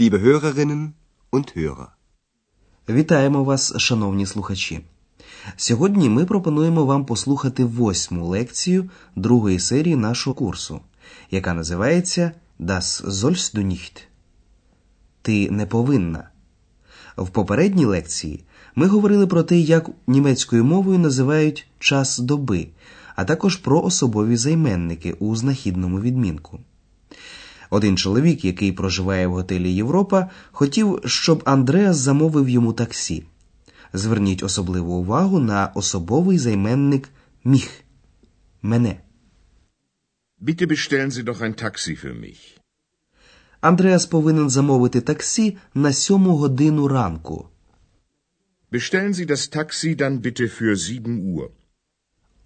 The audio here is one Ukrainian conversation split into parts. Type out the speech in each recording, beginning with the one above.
liebe Hörerinnen und Hörer. Вітаємо вас, шановні слухачі. Сьогодні ми пропонуємо вам послухати восьму лекцію другої серії нашого курсу, яка називається Das sollst du nicht. Ти не повинна. В попередній лекції ми говорили про те, як німецькою мовою називають час доби, а також про особові займенники у знахідному відмінку. Один чоловік, який проживає в готелі Європа, хотів, щоб Андреас замовив йому таксі. Зверніть особливу увагу на особовий займенник міх мене. Bitte bestellen Sie doch ein Taxi für mich. Андреас повинен замовити таксі на сьому годину ранку. Bestellen Sie das Taxi dann bitte für 7 Uhr.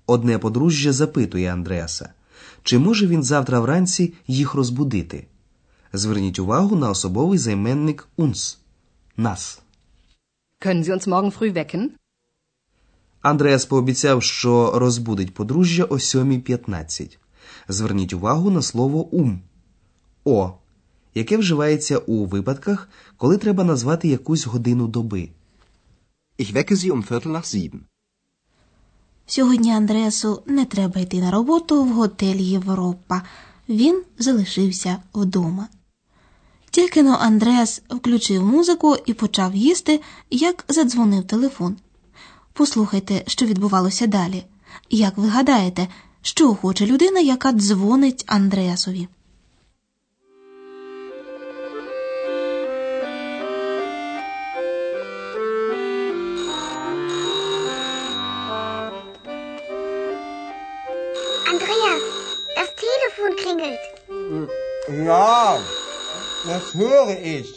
Одне подружжя запитує Андреаса, чи може він завтра вранці їх розбудити. Зверніть увагу на особовий займенник uns нас. Können Sie uns morgen früh wecken? Андреас пообіцяв, що розбудить подружжя о 7.15. Зверніть увагу на слово ум о, яке вживається у випадках, коли треба назвати якусь годину доби. Ich wecke Sie um Viertel nach sieben. Сьогодні Андреасу не треба йти на роботу в готель Європа. Він залишився вдома. Тільки но Андреас включив музику і почав їсти, як задзвонив телефон. Послухайте, що відбувалося далі. Як ви гадаєте, що хоче людина, яка дзвонить Андреасові? Höre ich.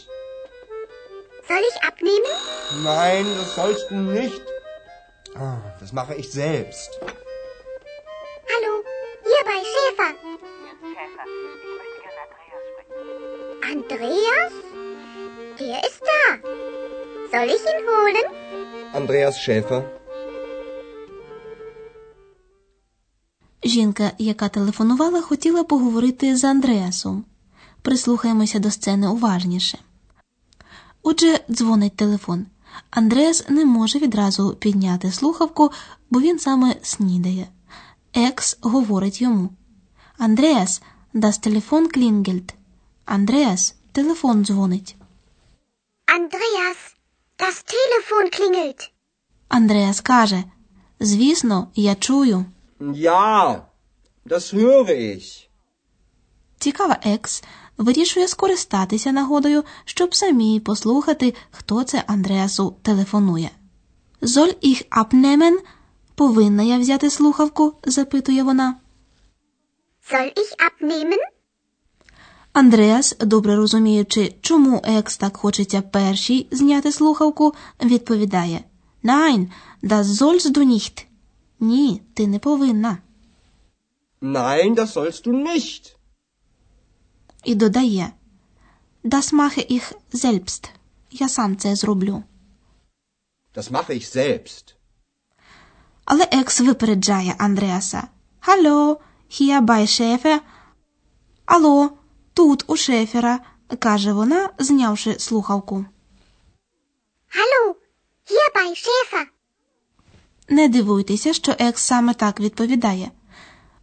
Soll ich abnehmen? Nein, das sollst du nicht. Ah, Das mache ich selbst. Hallo, hier bei Schäfer. Schäfer, ich möchte gerne Andreas sprechen. Andreas? Der ist da. Soll ich ihn holen? Andreas Schäfer. Жінка, яка телефонувала, хотіла поговорити з Андреасом. Прислухаємося до сцени уважніше. Отже, дзвонить телефон. Андреас не може відразу підняти слухавку, бо він саме снідає. Ex говорить йому: Андреас, das Telefon klingelt. Андреас, телефон дзвонить. Andreas, das Telefon klingelt. Андреас каже: Звісно, я чую. Ja, das höre ich. Цікава екс вирішує скористатися нагодою, щоб самі послухати, хто це Андреасу телефонує. Золь їх abnehmen? Повинна я взяти слухавку? запитує вона. Soll ich abnehmen? Андреас, добре розуміючи, чому екс так хочеться першій зняти слухавку, відповідає Nein, das sollst du nicht. Ні, ти не повинна. Nein, das sollst du nicht. І додає Das mache ich selbst. Я сам це зроблю. Das mache ich selbst. Але екс випереджає Андреаса. Hallo, hier bei Schäfer. Алло, тут у шефера, каже вона, знявши слухавку. Hallo, hier bei Schäfer. Не дивуйтеся, що екс саме так відповідає.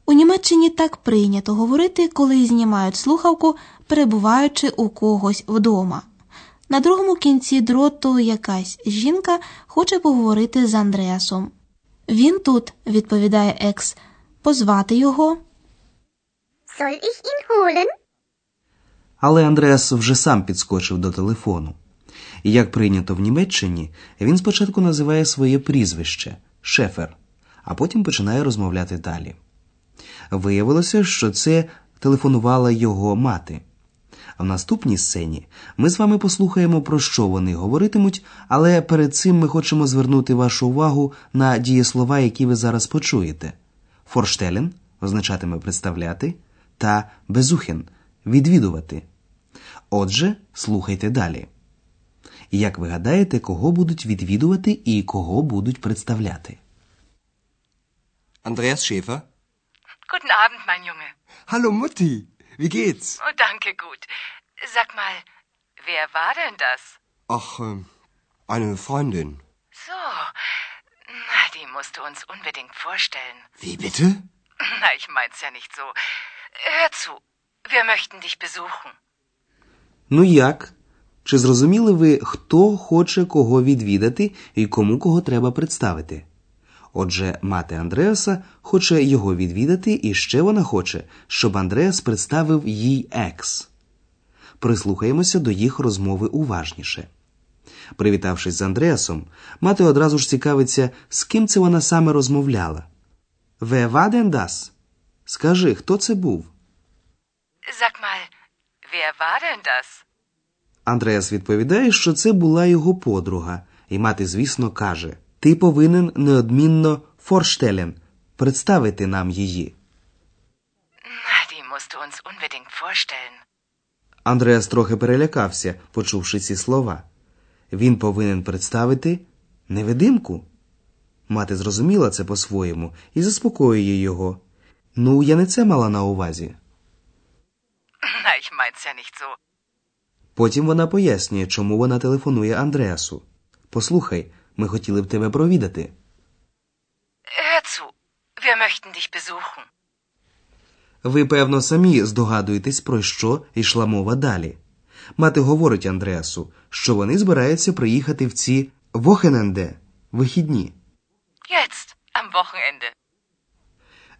У Німеччині так прийнято говорити, коли знімають слухавку, перебуваючи у когось вдома. На другому кінці дроту якась жінка хоче поговорити з Андреасом. Він тут, відповідає екс, позвати його. Soll ich ihn holen? Але Андреас вже сам підскочив до телефону. І як прийнято в Німеччині, він спочатку називає своє прізвище Шефер, а потім починає розмовляти далі. Виявилося, що це телефонувала його мати. А в наступній сцені ми з вами послухаємо, про що вони говоритимуть, але перед цим ми хочемо звернути вашу увагу на дієслова, які ви зараз почуєте. Форштелен означатиме представляти, та безухен відвідувати. Отже, слухайте далі. Як ви гадаєте, кого будуть відвідувати і кого будуть представляти? Andreas Schäfer. Guten Abend, mein Junge. Hallo Mutti. Wie geht's? Oh, danke, gut. Sag mal, wer war denn das? Ach, äh, eine Freundin. So, na, die musst du uns unbedingt vorstellen. Wie bitte? Na, ich mein's ja nicht so. Hör zu, wir möchten dich besuchen. Ну як? Чи зрозуміли ви, хто хоче кого відвідати і кому кого треба представити? Отже, мати Андреаса хоче його відвідати, і ще вона хоче, щоб Андреас представив їй екс. Прислухаємося до їх розмови уважніше. Привітавшись з Андреасом, мати одразу ж цікавиться, з ким це вона саме розмовляла. Ве ваден дас? Скажи, хто це був? Sag mal, wer war denn das? Андреас відповідає, що це була його подруга, і мати, звісно, каже: Ти повинен неодмінно форштелен представити нам її. Die musst du uns unbedingt vorstellen. Андреас трохи перелякався, почувши ці слова. Він повинен представити невидимку. Мати зрозуміла це по-своєму і заспокоює його. Ну, я не це мала на увазі. Na, ich mein's ja nicht so. Потім вона пояснює, чому вона телефонує Андреасу. Послухай, ми хотіли б тебе провідати. Wir möchten dich besuchen. Ви, певно, самі здогадуєтесь, про що йшла мова далі. Мати говорить Андреасу, що вони збираються приїхати в ці Вохененде вихідні. Jetzt, am Wochenende.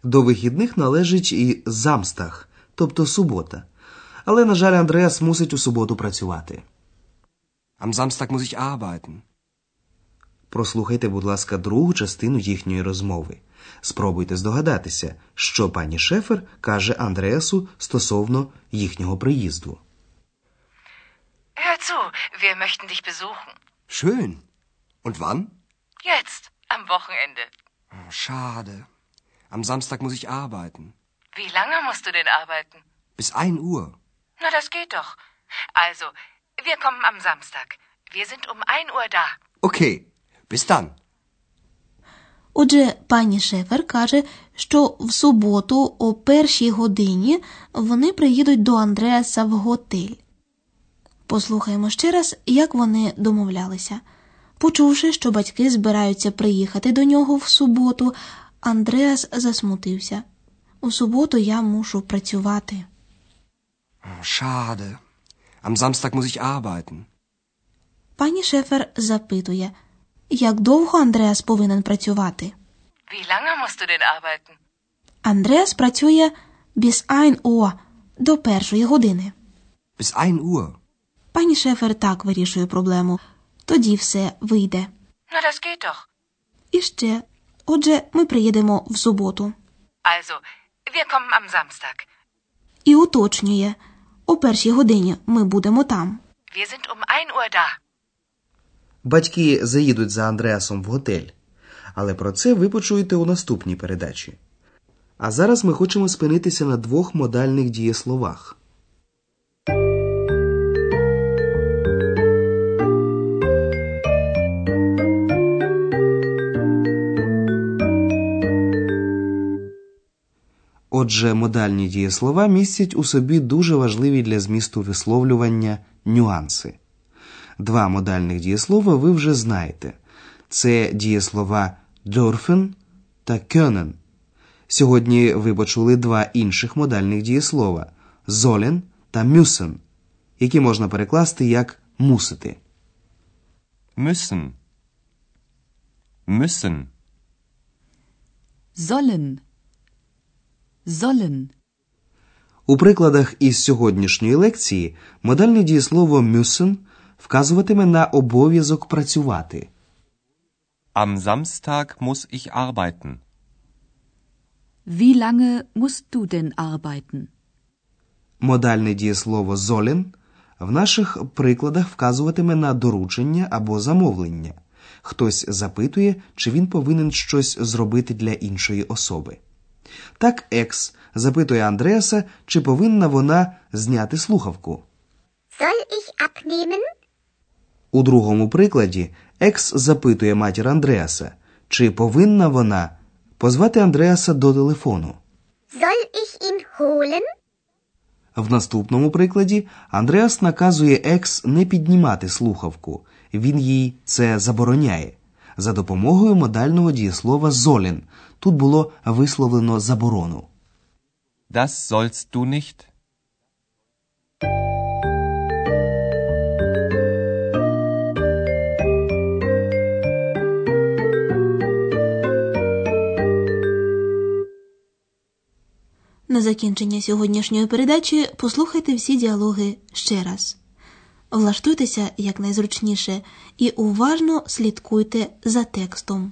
До вихідних належить і замстах, тобто субота. Але, на жаль, Андреас мусить у суботу працювати. Am Samstag muss ich arbeiten. Прослухайте, будь ласка, другу частину їхньої розмови. Спробуйте здогадатися, що пані Шефер каже Андреасу стосовно їхнього приїзду. Hör zu, wir möchten dich besuchen. Schön. Und wann? Jetzt, am Wochenende. Oh, schade. Am Samstag muss ich arbeiten. Wie lange musst du denn arbeiten? Bis ein Uhr. Na, das geht doch. Also, wir kommen am Samstag. Wir sind um 1 Uhr da. Okay. Bis. Отже, пані Шефер каже, що в суботу о першій годині вони приїдуть до Андреаса в готель. Послухаємо ще раз, як вони домовлялися. Почувши, що батьки збираються приїхати до нього в суботу, Андреас засмутився. У суботу я мушу працювати. Schade. Am Samstag muss ich arbeiten. Пані Шефер запитує, як довго Андреас повинен працювати. Wie lange musst du denn arbeiten? Андреас працює bis ein Uhr, до першої години. Bis ein Uhr. Пані Шефер так вирішує проблему. Тоді все вийде. Na, das geht doch. І ще. Отже, ми приїдемо в суботу. Also, wir kommen am Samstag. І уточнює. О першій годині ми будемо там. Wir sind um 1 Uhr da. Батьки заїдуть за Андреасом в готель. Але про це ви почуєте у наступній передачі. А зараз ми хочемо спинитися на двох модальних дієсловах. Отже, модальні дієслова містять у собі дуже важливі для змісту висловлювання нюанси. Два модальних дієслова ви вже знаєте. Це дієслова dürfen та können. Сьогодні ви почули два інших модальних дієслова sollen та müssen, які можна перекласти як мусити. müssen müssen sollen, sollen, У прикладах із сьогоднішньої лекції модальне дієслово müssen вказуватиме на обов'язок працювати. am Samstag muss ich arbeiten wie lange musst du denn arbeiten? Модальне дієслово sollen в наших прикладах вказуватиме на доручення або замовлення. Хтось запитує, чи він повинен щось зробити для іншої особи. Так, екс запитує Андреаса, чи повинна вона зняти слухавку. Soll ich abnehmen? У другому прикладі екс запитує матір Андреаса, чи повинна вона позвати Андреаса до телефону. Soll ich ihn holen? В наступному прикладі Андреас наказує екс не піднімати слухавку. Він їй це забороняє. За допомогою модального дієслова золін. Тут було висловлено заборону. Das sollst du nicht. На закінчення сьогоднішньої передачі послухайте всі діалоги ще раз. Влаштуйтеся якнайзручніше і уважно слідкуйте за текстом.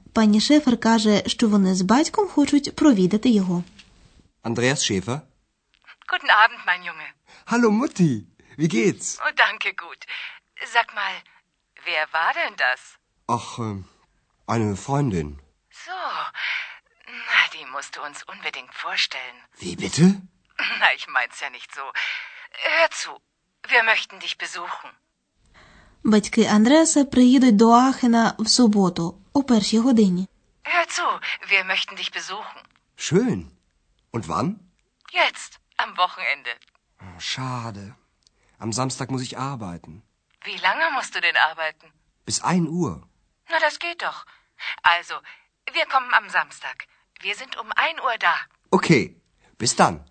Пані Шефер каже, що вони з батьком хочуть провідати його. Andreas Schäfer. Guten Abend, mein Junge. Hallo Mutti. Wie geht's? Oh, danke, gut. Sag mal, wer war denn das? Ach, ähm, eine Freundin. So, na, die musst du uns unbedingt vorstellen. Wie bitte? Na, ich mein's ja nicht so. Hör zu, wir möchten dich besuchen. Батьки Андреаса приїдуть до Ахена в суботу о першій годині. Hör zu, wir möchten dich besuchen. Schön. Und wann? Jetzt, am Wochenende. Oh, Schade. Am Samstag muss ich arbeiten. Wie lange musst du denn arbeiten? Bis 1 Uhr. Na, das geht doch. Also, wir kommen am Samstag. Wir sind um 1 Uhr da. Okay. Bis dann.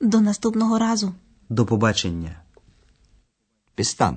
До наступного разу. До побачення. Bis dann.